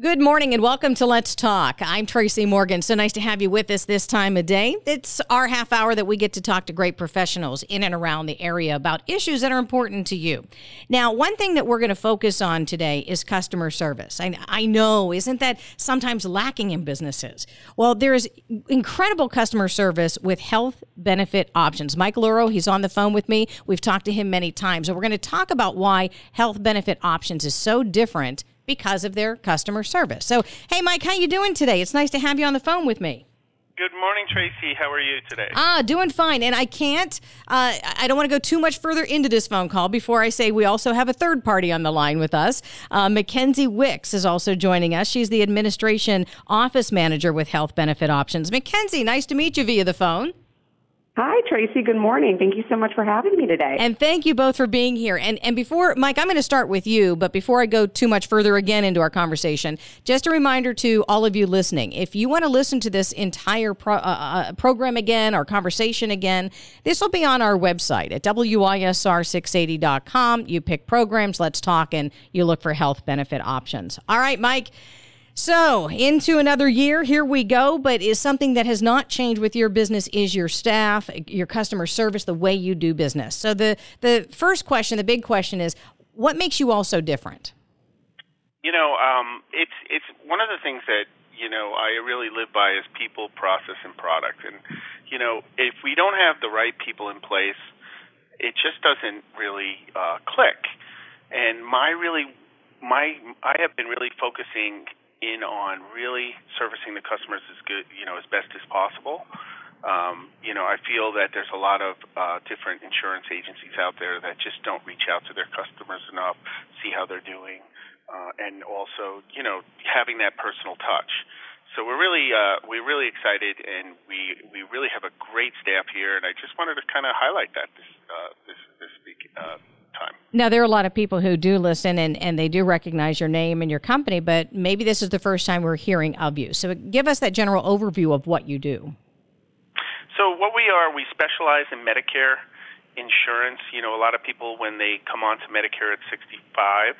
Good morning and welcome to Let's Talk. I'm Tracy Morgan. So nice to have you with us this time of day. It's our half hour that we get to talk to great professionals in and around the area about issues that are important to you. Now, one thing that we're going to focus on today is customer service. I, I know, isn't that sometimes lacking in businesses? Well, there's incredible customer service with health benefit options. Mike Luro, he's on the phone with me. We've talked to him many times, and we're going to talk about why health benefit options is so different because of their customer service. So, hey, Mike, how you doing today? It's nice to have you on the phone with me. Good morning, Tracy. How are you today? Ah, doing fine. And I can't, uh, I don't want to go too much further into this phone call before I say we also have a third party on the line with us. Uh, Mackenzie Wicks is also joining us. She's the administration office manager with Health Benefit Options. Mackenzie, nice to meet you via the phone. Hi, Tracy. Good morning. Thank you so much for having me today. And thank you both for being here. And and before Mike, I'm going to start with you, but before I go too much further again into our conversation, just a reminder to all of you listening: if you want to listen to this entire pro, uh, uh, program again or conversation again, this will be on our website at wisr680.com. You pick programs, let's talk, and you look for health benefit options. All right, Mike. So, into another year, here we go. But is something that has not changed with your business is your staff, your customer service, the way you do business. So, the the first question, the big question is, what makes you all so different? You know, um, it's it's one of the things that you know I really live by is people, process, and product. And you know, if we don't have the right people in place, it just doesn't really uh, click. And my really my I have been really focusing in on really servicing the customers as good, you know, as best as possible. Um, you know, I feel that there's a lot of uh, different insurance agencies out there that just don't reach out to their customers enough, see how they're doing, uh, and also, you know, having that personal touch. So we're really uh, we're really excited, and we we really have a great staff here, and I just wanted to kind of highlight that this uh, this this speak, uh, time. Now, there are a lot of people who do listen and, and they do recognize your name and your company, but maybe this is the first time we're hearing of you. So, give us that general overview of what you do. So, what we are, we specialize in Medicare insurance. You know, a lot of people, when they come on to Medicare at 65,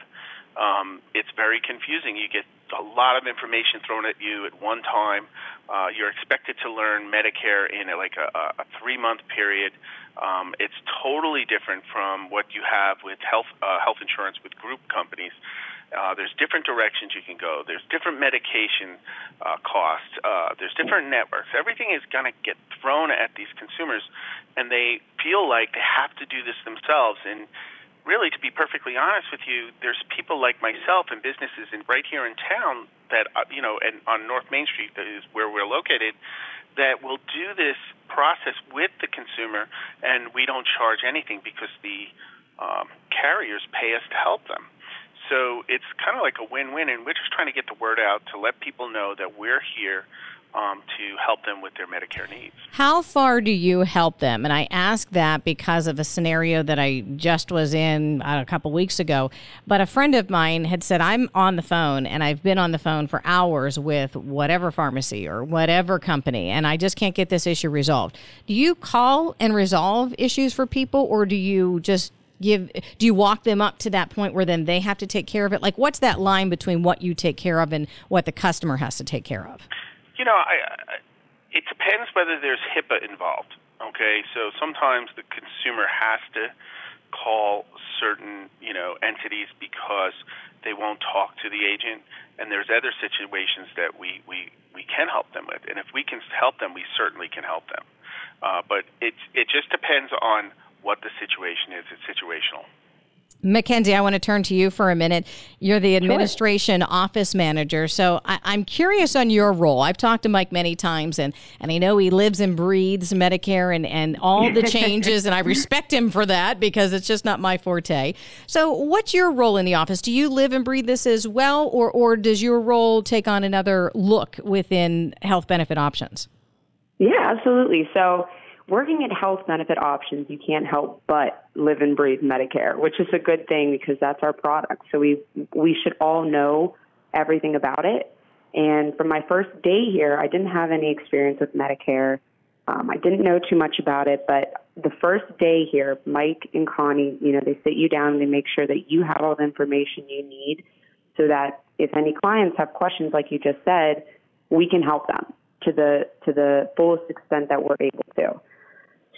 um, it's very confusing. You get a lot of information thrown at you at one time. Uh, you're expected to learn Medicare in a, like a, a three month period. Um, it's totally different from what you have with health uh, health insurance with group companies. Uh, there's different directions you can go. There's different medication uh, costs. Uh, there's different networks. Everything is going to get thrown at these consumers, and they feel like they have to do this themselves. And really, to be perfectly honest with you, there's people like myself and businesses in right here in town that uh, you know, and on North Main Street that is where we're located, that will do this process with the consumer, and we don't charge anything because the um, carriers pay us to help them. So it's kind of like a win-win, and we're just trying to get the word out to let people know that we're here um, to help them with their Medicare needs. How far do you help them? And I ask that because of a scenario that I just was in uh, a couple weeks ago. But a friend of mine had said, I'm on the phone and I've been on the phone for hours with whatever pharmacy or whatever company, and I just can't get this issue resolved. Do you call and resolve issues for people, or do you just give do you walk them up to that point where then they have to take care of it like what's that line between what you take care of and what the customer has to take care of you know, I, I, it depends whether there's HIPAA involved. Okay, so sometimes the consumer has to call certain you know entities because they won't talk to the agent, and there's other situations that we we we can help them with, and if we can help them, we certainly can help them. Uh, but it it just depends on what the situation is. It's situational. Mackenzie, I want to turn to you for a minute. You're the administration sure. office manager. So I, am curious on your role. I've talked to Mike many times, and, and I know he lives and breathes Medicare and, and all the changes, and I respect him for that because it's just not my forte. So, what's your role in the office? Do you live and breathe this as well, or, or does your role take on another look within health benefit options? Yeah, absolutely. So, working at health benefit options, you can't help but live and breathe Medicare, which is a good thing because that's our product. So we we should all know everything about it. And from my first day here, I didn't have any experience with Medicare. Um, I didn't know too much about it, but the first day here, Mike and Connie, you know, they sit you down and they make sure that you have all the information you need so that if any clients have questions like you just said, we can help them to the to the fullest extent that we're able to.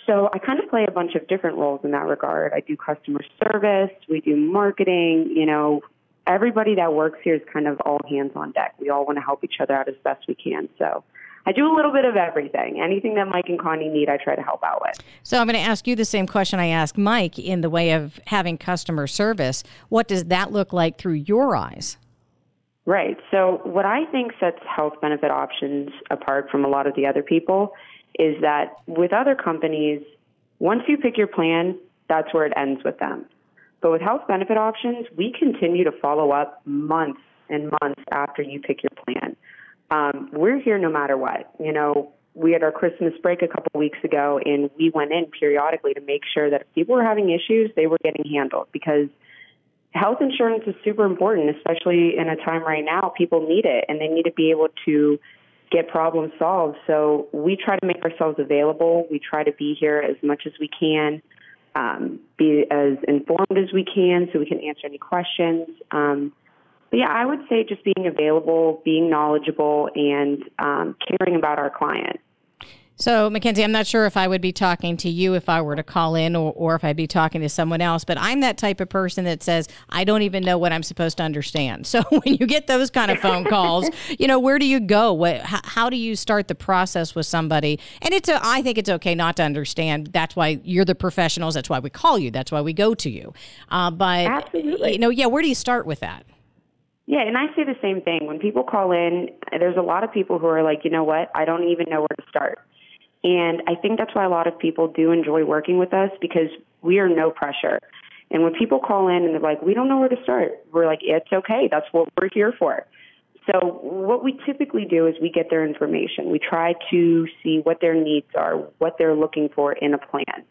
So I kind of play a bunch of different roles in that regard. I do customer service, we do marketing, you know, everybody that works here is kind of all hands on deck. We all want to help each other out as best we can. So I do a little bit of everything. Anything that Mike and Connie need, I try to help out with. So I'm going to ask you the same question I asked Mike in the way of having customer service. What does that look like through your eyes? Right. So what I think sets health benefit options apart from a lot of the other people is that with other companies, once you pick your plan, that's where it ends with them. But with health benefit options, we continue to follow up months and months after you pick your plan. Um, we're here no matter what. You know, we had our Christmas break a couple weeks ago, and we went in periodically to make sure that if people were having issues, they were getting handled because health insurance is super important, especially in a time right now. People need it, and they need to be able to get problems solved. So we try to make ourselves available. We try to be here as much as we can, um, be as informed as we can, so we can answer any questions. Um, but yeah, I would say just being available, being knowledgeable, and um, caring about our client. So, Mackenzie, I'm not sure if I would be talking to you if I were to call in or, or if I'd be talking to someone else, but I'm that type of person that says, I don't even know what I'm supposed to understand. So, when you get those kind of phone calls, you know, where do you go? What, how, how, do you start the process with somebody? And it's, a, I think it's okay not to understand. That's why you're the professionals. That's why we call you. That's why we go to you. Uh, but, Absolutely. you know, yeah, where do you start with that? Yeah, and I say the same thing. When people call in, there's a lot of people who are like, you know what, I don't even know where to start. And I think that's why a lot of people do enjoy working with us because we are no pressure. And when people call in and they're like, we don't know where to start, we're like, it's okay. That's what we're here for. So what we typically do is we get their information. We try to see what their needs are, what they're looking for in a plan.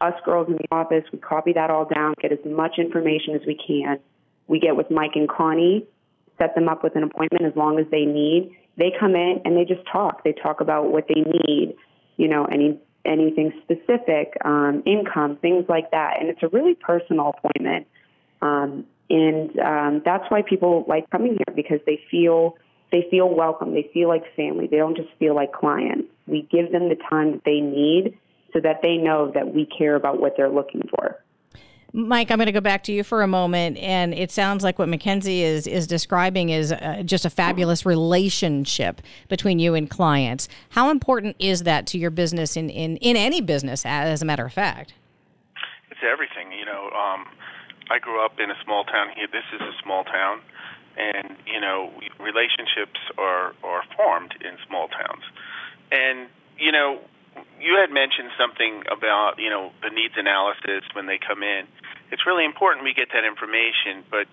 Us girls in the office, we copy that all down, get as much information as we can. We get with Mike and Connie, set them up with an appointment as long as they need. They come in and they just talk. They talk about what they need, you know, any anything specific, um, income, things like that. And it's a really personal appointment. Um, and um, that's why people like coming here because they feel they feel welcome. They feel like family. They don't just feel like clients. We give them the time that they need so that they know that we care about what they're looking for. Mike, I'm going to go back to you for a moment, and it sounds like what Mackenzie is is describing is uh, just a fabulous relationship between you and clients. How important is that to your business in in, in any business, as a matter of fact? It's everything. You know, um, I grew up in a small town here. This is a small town, and you know, relationships are are formed in small towns, and you know, you had mentioned something about you know the needs analysis when they come in. It's really important we get that information, but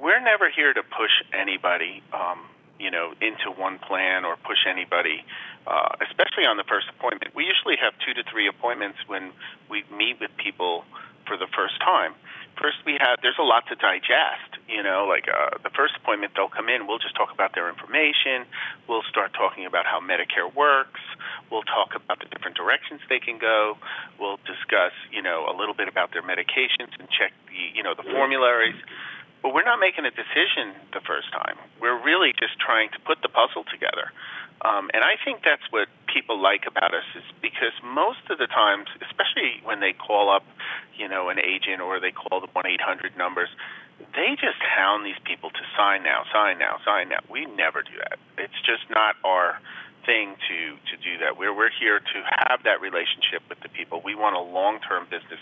we're never here to push anybody, um, you know, into one plan or push anybody, uh, especially on the first appointment. We usually have two to three appointments when we meet with people for the first time first we have there's a lot to digest you know like uh, the first appointment they'll come in we'll just talk about their information we'll start talking about how medicare works we'll talk about the different directions they can go we'll discuss you know a little bit about their medications and check the you know the formularies. But we're not making a decision the first time. We're really just trying to put the puzzle together um, and I think that's what people like about us is because most of the times, especially when they call up, you know, an agent or they call the one eight hundred numbers, they just hound these people to sign now, sign now, sign now. We never do that. It's just not our thing to to do that. We're we're here to have that relationship with the people. We want a long term business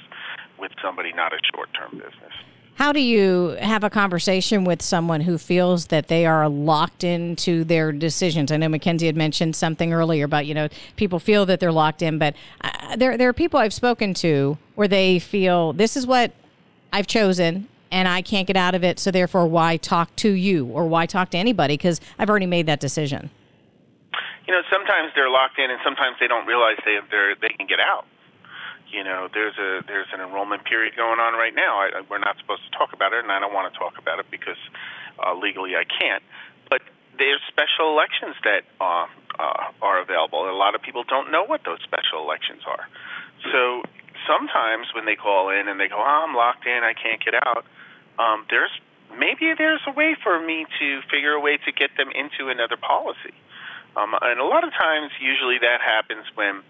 with somebody, not a short term business. How do you have a conversation with someone who feels that they are locked into their decisions? I know Mackenzie had mentioned something earlier about you know people feel that they're locked in, but uh, there there are people I've spoken to where they feel this is what I've chosen and I can't get out of it, so therefore why talk to you or why talk to anybody because I've already made that decision. You know, sometimes they're locked in, and sometimes they don't realize they they they can get out you know, there's a there's an enrollment period going on right now. I, we're not supposed to talk about it, and I don't want to talk about it because uh, legally I can't. But there's special elections that uh, uh, are available. A lot of people don't know what those special elections are. So sometimes when they call in and they go, oh, "I'm locked in, I can't get out," um, there's maybe there's a way for me to figure a way to get them into another policy. Um, and a lot of times, usually that happens when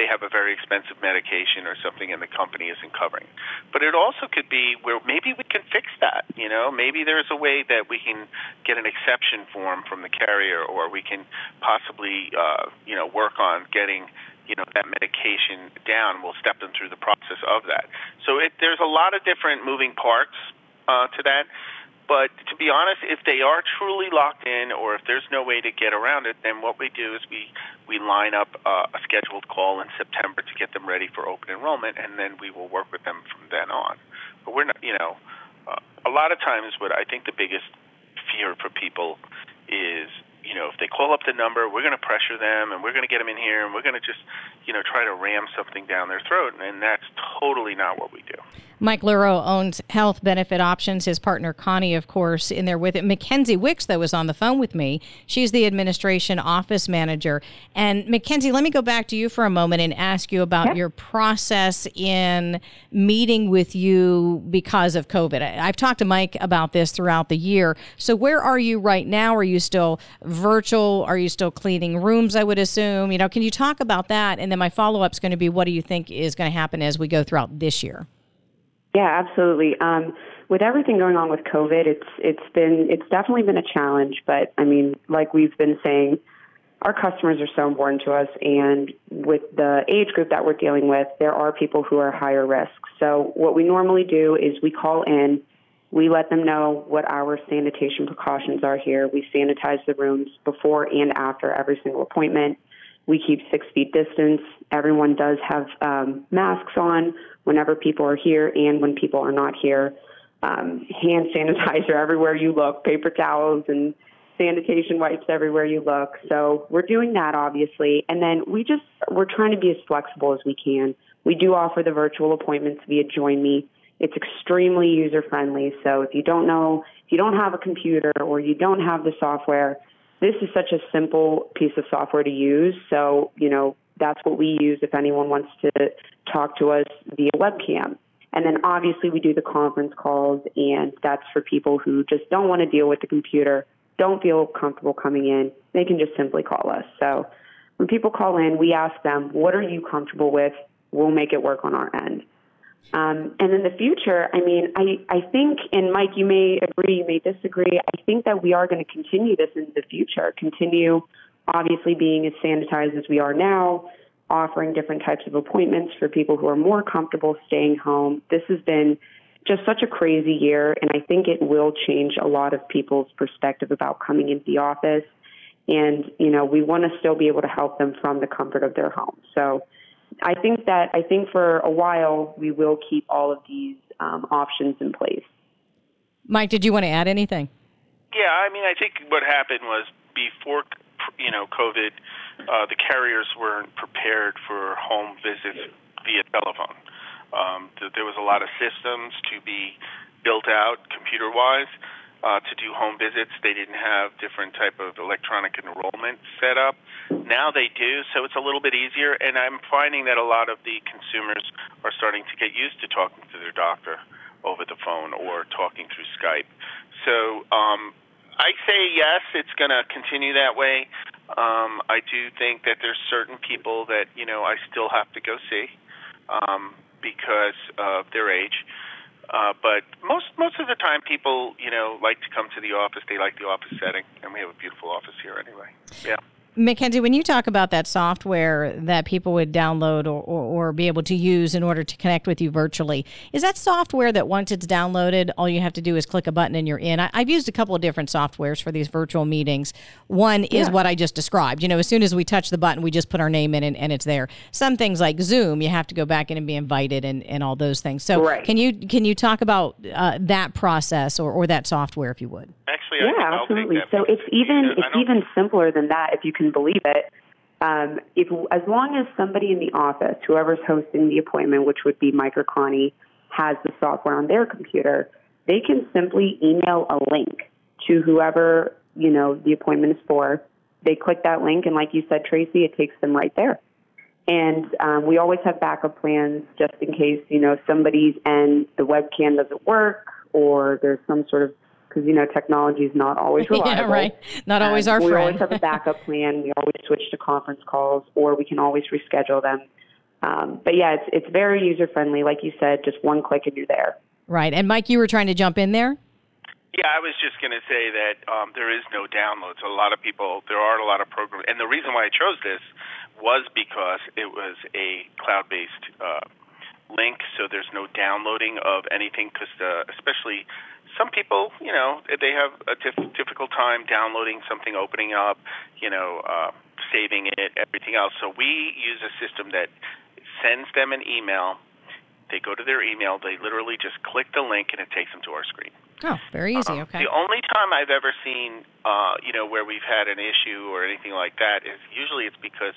they have a very expensive medication or something and the company isn't covering. But it also could be where maybe we can fix that. You know, maybe there's a way that we can get an exception form from the carrier, or we can possibly, uh, you know, work on getting you know that medication down. We'll step them through the process of that. So it, there's a lot of different moving parts uh, to that. But to be honest, if they are truly locked in, or if there's no way to get around it, then what we do is we we line up uh, a scheduled call in September to get them ready for open enrollment, and then we will work with them from then on. But we're not, you know, uh, a lot of times what I think the biggest fear for people is you know, if they call up the number, we're going to pressure them and we're going to get them in here and we're going to just, you know, try to ram something down their throat. And that's totally not what we do. Mike Luro owns Health Benefit Options. His partner Connie, of course, in there with it. Mackenzie Wicks, though, was on the phone with me. She's the administration office manager. And Mackenzie, let me go back to you for a moment and ask you about your process in meeting with you because of COVID. I've talked to Mike about this throughout the year. So where are you right now? Are you still virtual? Are you still cleaning rooms? I would assume. You know, can you talk about that? And then my follow up is going to be, what do you think is going to happen as we go throughout this year? Yeah, absolutely. Um, with everything going on with COVID, it's it's been it's definitely been a challenge. But I mean, like we've been saying, our customers are so important to us, and with the age group that we're dealing with, there are people who are higher risk. So what we normally do is we call in, we let them know what our sanitation precautions are here. We sanitize the rooms before and after every single appointment. We keep six feet distance. Everyone does have um, masks on whenever people are here and when people are not here. Um, hand sanitizer everywhere you look, paper towels and sanitation wipes everywhere you look. So we're doing that obviously. And then we just, we're trying to be as flexible as we can. We do offer the virtual appointments via Join Me. It's extremely user friendly. So if you don't know, if you don't have a computer or you don't have the software, this is such a simple piece of software to use. So, you know, that's what we use if anyone wants to talk to us via webcam. And then obviously we do the conference calls, and that's for people who just don't want to deal with the computer, don't feel comfortable coming in. They can just simply call us. So when people call in, we ask them, what are you comfortable with? We'll make it work on our end. Um, and in the future, I mean, I, I think, and Mike, you may agree, you may disagree, I think that we are going to continue this in the future, continue obviously being as sanitized as we are now, offering different types of appointments for people who are more comfortable staying home. This has been just such a crazy year, and I think it will change a lot of people's perspective about coming into the office. And, you know, we want to still be able to help them from the comfort of their home. So I think that, I think for a while, we will keep all of these um, options in place. Mike, did you want to add anything? Yeah, I mean, I think what happened was before you know, COVID, uh, the carriers weren't prepared for home visits via telephone. Um, th- there was a lot of systems to be built out computer-wise uh, to do home visits. They didn't have different type of electronic enrollment set up. Now they do, so it's a little bit easier. And I'm finding that a lot of the consumers are starting to get used to talking to their doctor over the phone or talking through Skype. So um, I say yes, it's going to continue that way. Um, I do think that there's certain people that you know I still have to go see um, because of their age. Uh, but most most of the time, people you know like to come to the office. They like the office setting, and we have a beautiful office here anyway. Yeah. Mackenzie, when you talk about that software that people would download or, or, or, be able to use in order to connect with you virtually, is that software that once it's downloaded, all you have to do is click a button and you're in? I, have used a couple of different softwares for these virtual meetings. One is yeah. what I just described. You know, as soon as we touch the button, we just put our name in and, and it's there. Some things like Zoom, you have to go back in and be invited and, and all those things. So right. can you can you talk about uh, that process or, or that software, if you would? Yeah, absolutely. So it's even it's even simpler than that if you can believe it. Um, if as long as somebody in the office, whoever's hosting the appointment, which would be Mike or Connie, has the software on their computer, they can simply email a link to whoever you know the appointment is for. They click that link, and like you said, Tracy, it takes them right there. And um, we always have backup plans just in case you know somebody's and the webcam doesn't work or there's some sort of because you know technology is not always reliable. yeah, right. Not always our we friend. We always have a backup plan. We always switch to conference calls, or we can always reschedule them. Um, but yeah, it's it's very user friendly. Like you said, just one click and you're there. Right. And Mike, you were trying to jump in there. Yeah, I was just going to say that um, there is no downloads. A lot of people, there are a lot of programs, and the reason why I chose this was because it was a cloud-based uh, link, so there's no downloading of anything. Because especially some people, you know, they have a tif- difficult time downloading something, opening up, you know, uh, saving it, everything else. So we use a system that sends them an email. They go to their email. They literally just click the link, and it takes them to our screen. Oh, very easy. Um, Okay. The only time I've ever seen, uh, you know, where we've had an issue or anything like that is usually it's because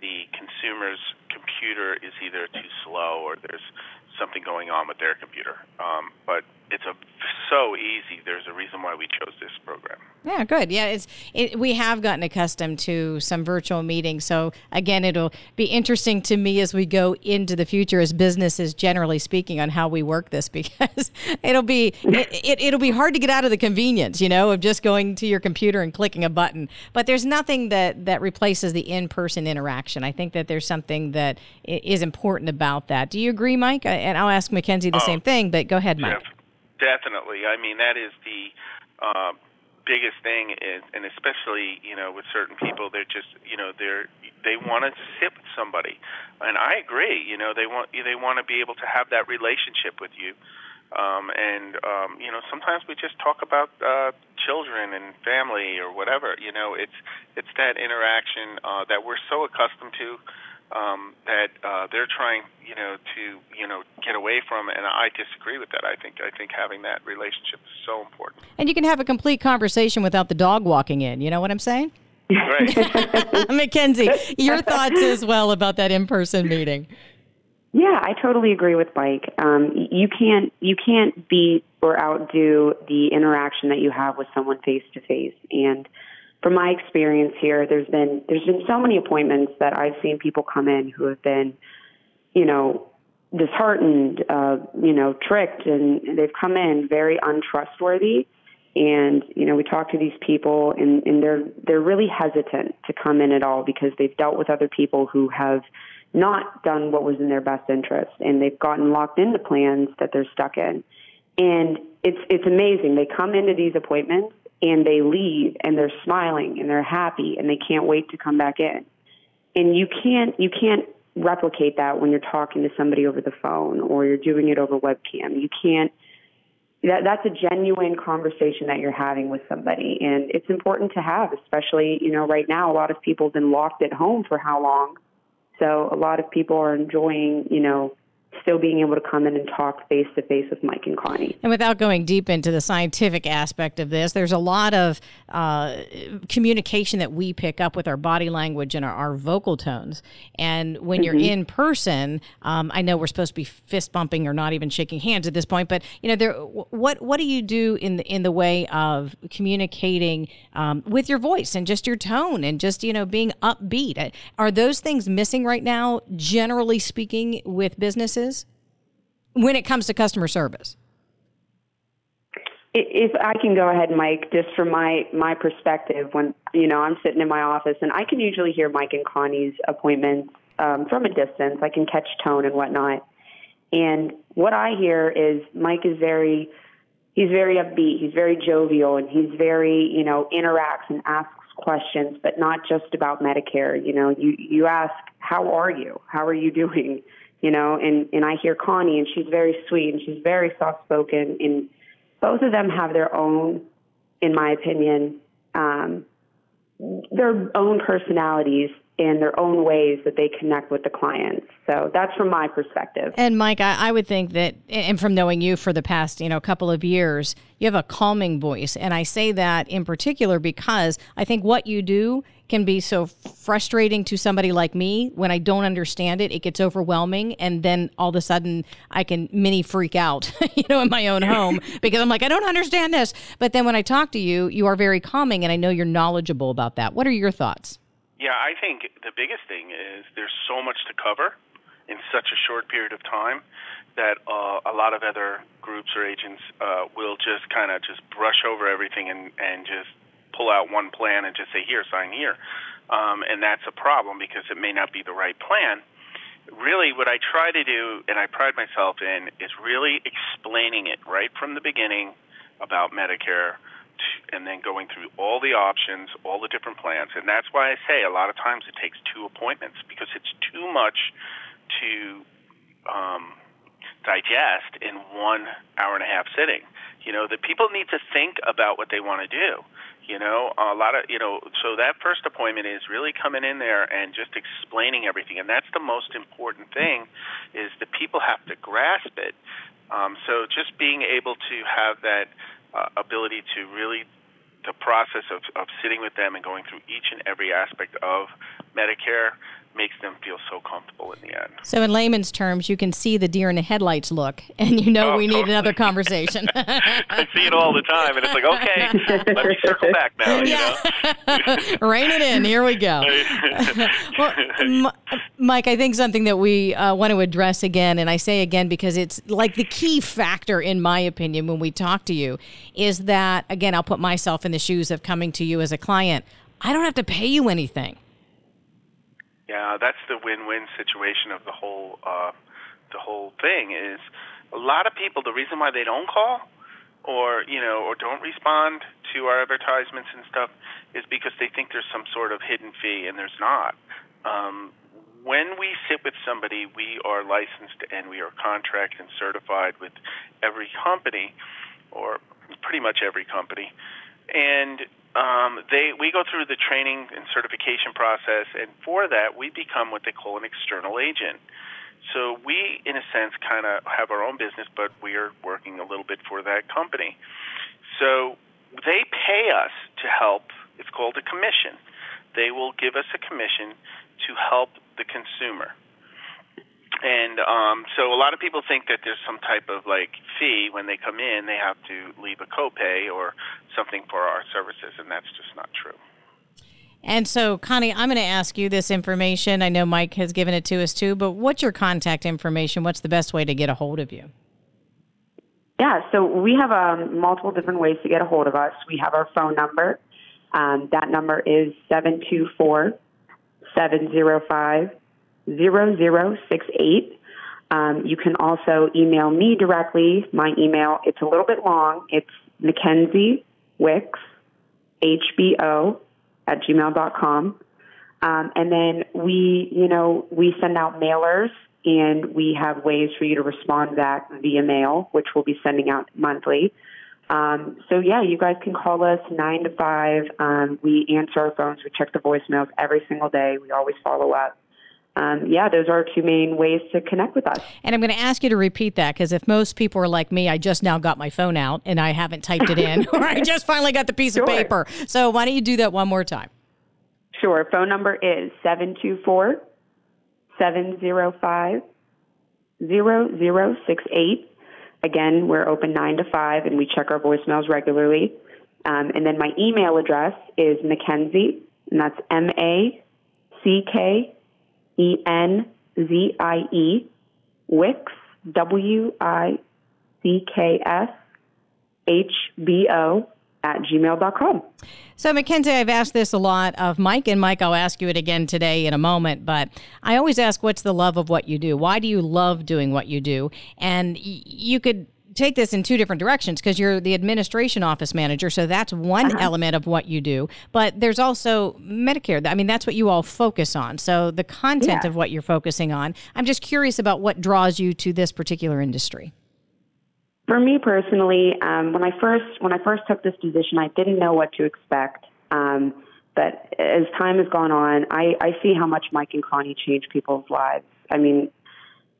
the consumer's computer is either too slow or there's something going on with their computer. Um, but it's a so easy. There's a reason why we chose this program. Yeah, good. Yeah, it's it, we have gotten accustomed to some virtual meetings. So again, it'll be interesting to me as we go into the future as businesses, generally speaking, on how we work this because it'll be it, it, it'll be hard to get out of the convenience, you know, of just going to your computer and clicking a button. But there's nothing that that replaces the in-person interaction. I think that there's something that is important about that. Do you agree, Mike? And I'll ask Mackenzie the uh, same thing. But go ahead, Mike. Def- definitely. I mean, that is the uh, biggest thing, is, and especially you know with certain people, they're just you know they're they want to sit with somebody, and I agree. You know, they want they want to be able to have that relationship with you. Um, and um, you know, sometimes we just talk about uh, children and family or whatever. You know, it's it's that interaction uh, that we're so accustomed to um, that uh, they're trying, you know, to you know get away from, and I disagree with that. I think I think having that relationship is so important. And you can have a complete conversation without the dog walking in. You know what I'm saying? Right. Mackenzie, your thoughts as well about that in-person meeting. Yeah, I totally agree with Mike. Um, you can't you can't beat or outdo the interaction that you have with someone face to face. And from my experience here, there's been there's been so many appointments that I've seen people come in who have been, you know, disheartened, uh, you know, tricked, and they've come in very untrustworthy. And you know, we talk to these people, and, and they're they're really hesitant to come in at all because they've dealt with other people who have not done what was in their best interest, and they've gotten locked into plans that they're stuck in. And it's it's amazing. They come into these appointments and they leave, and they're smiling and they're happy, and they can't wait to come back in. And you can't you can't replicate that when you're talking to somebody over the phone or you're doing it over webcam. You can't that that's a genuine conversation that you're having with somebody and it's important to have especially you know right now a lot of people have been locked at home for how long so a lot of people are enjoying you know still being able to come in and talk face to face with Mike and Connie. And without going deep into the scientific aspect of this, there's a lot of uh, communication that we pick up with our body language and our, our vocal tones. And when you're in person, um, I know we're supposed to be fist bumping or not even shaking hands at this point, but you know, there. What what do you do in the in the way of communicating um, with your voice and just your tone and just you know being upbeat? Are those things missing right now, generally speaking, with businesses? When it comes to customer service? If I can go ahead, Mike, just from my my perspective, when you know I'm sitting in my office and I can usually hear Mike and Connie's appointments um, from a distance. I can catch tone and whatnot. And what I hear is Mike is very he's very upbeat, he's very jovial, and he's very you know interacts and asks questions, but not just about Medicare. You know, you you ask, how are you? How are you doing? You know, and, and I hear Connie and she's very sweet and she's very soft spoken and both of them have their own, in my opinion, um, their own personalities and their own ways that they connect with the clients. So that's from my perspective. And Mike, I, I would think that, and from knowing you for the past, you know, couple of years, you have a calming voice. And I say that in particular because I think what you do can be so frustrating to somebody like me when I don't understand it. It gets overwhelming, and then all of a sudden I can mini freak out, you know, in my own home because I'm like, I don't understand this. But then when I talk to you, you are very calming, and I know you're knowledgeable about that. What are your thoughts? Yeah, I think the biggest thing is there's so much to cover in such a short period of time that uh, a lot of other groups or agents uh, will just kind of just brush over everything and and just pull out one plan and just say here, sign here, um, and that's a problem because it may not be the right plan. Really, what I try to do, and I pride myself in, is really explaining it right from the beginning about Medicare and then going through all the options, all the different plans. And that's why I say a lot of times it takes two appointments because it's too much to um, digest in one hour and a half sitting. You know, the people need to think about what they want to do. You know, a lot of, you know, so that first appointment is really coming in there and just explaining everything. And that's the most important thing is the people have to grasp it. Um, so just being able to have that uh, ability to really the process of, of sitting with them and going through each and every aspect of Medicare makes them feel so comfortable in the end. So, in layman's terms, you can see the deer in the headlights look, and you know oh, we totally. need another conversation. I see it all the time, and it's like, okay, let me circle back now. Yeah. Rein it in. Here we go. well, M- Mike, I think something that we uh, want to address again, and I say again because it's like the key factor, in my opinion, when we talk to you, is that, again, I'll put myself in the shoes of coming to you as a client. I don't have to pay you anything. Yeah, that's the win-win situation of the whole uh, the whole thing. Is a lot of people the reason why they don't call or you know or don't respond to our advertisements and stuff is because they think there's some sort of hidden fee and there's not. Um, when we sit with somebody, we are licensed and we are contract and certified with every company, or pretty much every company, and um, they we go through the training and certification process, and for that we become what they call an external agent. So we, in a sense, kind of have our own business, but we are working a little bit for that company. So they pay us to help. It's called a commission. They will give us a commission to help the consumer. And um, so a lot of people think that there's some type of like fee when they come in, they have to leave a copay or something for our services, and that's just not true. And so, Connie, I'm going to ask you this information. I know Mike has given it to us too, but what's your contact information? What's the best way to get a hold of you? Yeah, so we have um, multiple different ways to get a hold of us. We have our phone number. Um, that number is 724 705 0068. Um, you can also email me directly. My email, it's a little bit long. It's Mackenzie Wicks, HBO at gmail.com. Um, and then we, you know, we send out mailers and we have ways for you to respond back via mail, which we'll be sending out monthly. Um, so yeah, you guys can call us nine to five. Um, we answer our phones. We check the voicemails every single day. We always follow up um, yeah, those are two main ways to connect with us. And I'm going to ask you to repeat that because if most people are like me, I just now got my phone out and I haven't typed it in, or I just finally got the piece sure. of paper. So why don't you do that one more time? Sure. Phone number is 724 705 0068. Again, we're open 9 to 5 and we check our voicemails regularly. Um, and then my email address is Mackenzie, and that's M A C K E N Z I E, Wicks, W I C K S, H B O, at gmail.com. So, Mackenzie, I've asked this a lot of Mike, and Mike, I'll ask you it again today in a moment. But I always ask, what's the love of what you do? Why do you love doing what you do? And you could take this in two different directions because you're the administration office manager. So that's one uh-huh. element of what you do. But there's also Medicare. I mean, that's what you all focus on. So the content yeah. of what you're focusing on. I'm just curious about what draws you to this particular industry. For me personally, um, when I first when I first took this position, I didn't know what to expect. Um, but as time has gone on, I, I see how much Mike and Connie change people's lives. I mean,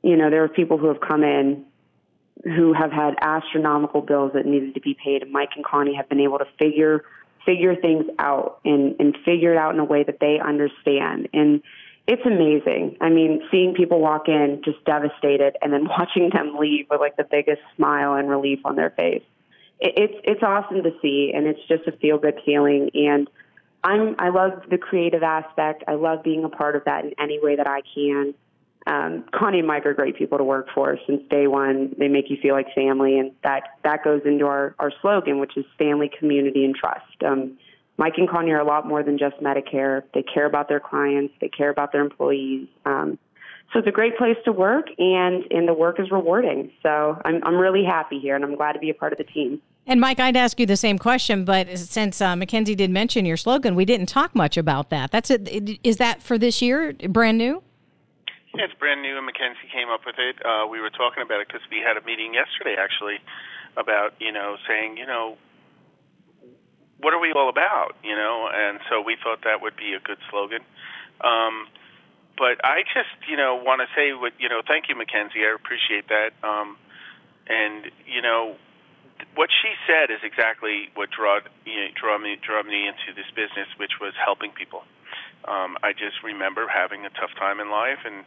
you know, there are people who have come in who have had astronomical bills that needed to be paid, and Mike and Connie have been able to figure figure things out and and figure it out in a way that they understand. And it's amazing. I mean, seeing people walk in just devastated, and then watching them leave with like the biggest smile and relief on their face. It, it's it's awesome to see, and it's just a feel good feeling. And I'm I love the creative aspect. I love being a part of that in any way that I can. um, Connie and Mike are great people to work for since day one. They make you feel like family, and that that goes into our our slogan, which is family, community, and trust. Um, Mike and Connie are a lot more than just Medicare. They care about their clients. They care about their employees. Um, so it's a great place to work, and and the work is rewarding. So I'm I'm really happy here, and I'm glad to be a part of the team. And Mike, I'd ask you the same question, but since uh, Mackenzie did mention your slogan, we didn't talk much about that. That's it. Is that for this year, brand new? Yeah, it's brand new, and Mackenzie came up with it. Uh, we were talking about it because we had a meeting yesterday, actually, about you know saying you know what are we all about, you know, and so we thought that would be a good slogan. Um, but I just, you know, want to say what, you know, thank you, Mackenzie. I appreciate that. Um, and you know, what she said is exactly what drew you know, draw me draw me into this business, which was helping people. Um, I just remember having a tough time in life, and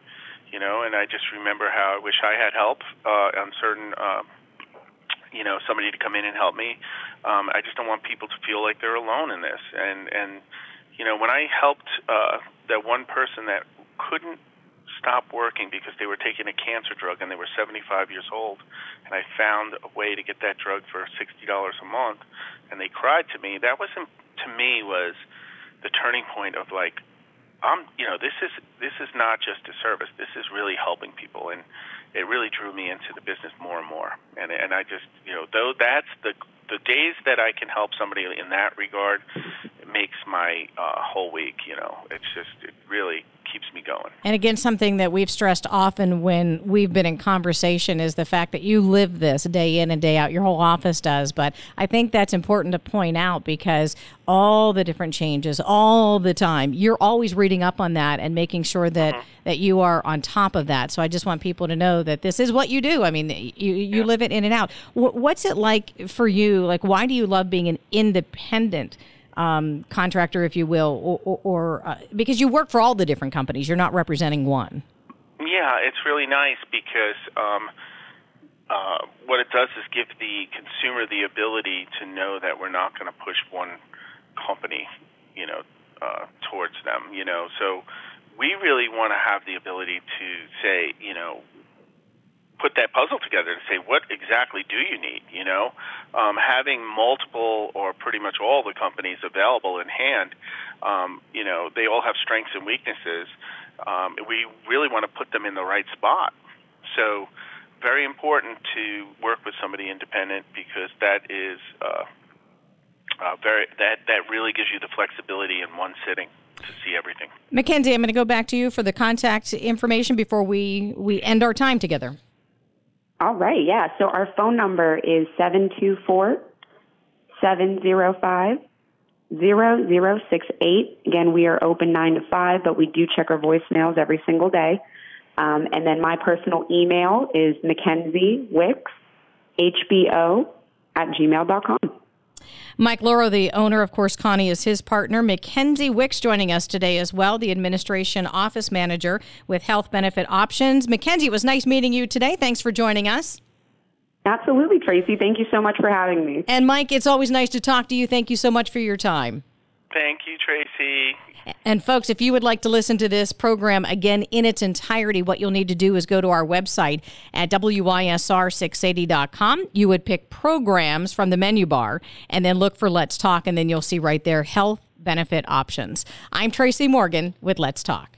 you know, and I just remember how I wish I had help uh, on certain, uh, you know, somebody to come in and help me. Um, I just don't want people to feel like they're alone in this, and and you know, when I helped uh, that one person that couldn't stop working because they were taking a cancer drug and they were 75 years old, and I found a way to get that drug for $60 a month, and they cried to me. That wasn't to me was the turning point of like, I'm, you know, this is this is not just a service. This is really helping people, and it really drew me into the business more and more. And and I just, you know, though that's the the days that I can help somebody in that regard, it makes my uh, whole week. You know, it's just it really keeps me going. And again, something that we've stressed often when we've been in conversation is the fact that you live this day in and day out. Your whole office does. But I think that's important to point out because all the different changes, all the time, you're always reading up on that and making sure that, mm-hmm. that you are on top of that. So I just want people to know that this is what you do. I mean, you, you yeah. live it in and out. What's it like for you? Like, why do you love being an independent? Um, contractor, if you will, or, or, or uh, because you work for all the different companies, you're not representing one. Yeah, it's really nice because um, uh, what it does is give the consumer the ability to know that we're not going to push one company, you know, uh, towards them. You know, so we really want to have the ability to say, you know, put that puzzle together and say, what exactly do you need? You know, um, having multiple or pretty much all the companies available in hand, um, you know, they all have strengths and weaknesses. Um, we really want to put them in the right spot. So, very important to work with somebody independent because that is uh, uh, very that that really gives you the flexibility in one sitting to see everything. Mackenzie, I'm going to go back to you for the contact information before we we end our time together. All right, yeah. So our phone number is 724 705 0068. Again, we are open 9 to 5, but we do check our voicemails every single day. Um, and then my personal email is Mackenzie Wicks, HBO at gmail.com. Mike Loro, the owner, of course, Connie is his partner. Mackenzie Wicks joining us today as well, the administration office manager with Health Benefit Options. Mackenzie, it was nice meeting you today. Thanks for joining us. Absolutely, Tracy. Thank you so much for having me. And Mike, it's always nice to talk to you. Thank you so much for your time. Thank you, Tracy. And folks, if you would like to listen to this program again in its entirety, what you'll need to do is go to our website at WISR680.com. You would pick programs from the menu bar and then look for Let's Talk, and then you'll see right there health benefit options. I'm Tracy Morgan with Let's Talk.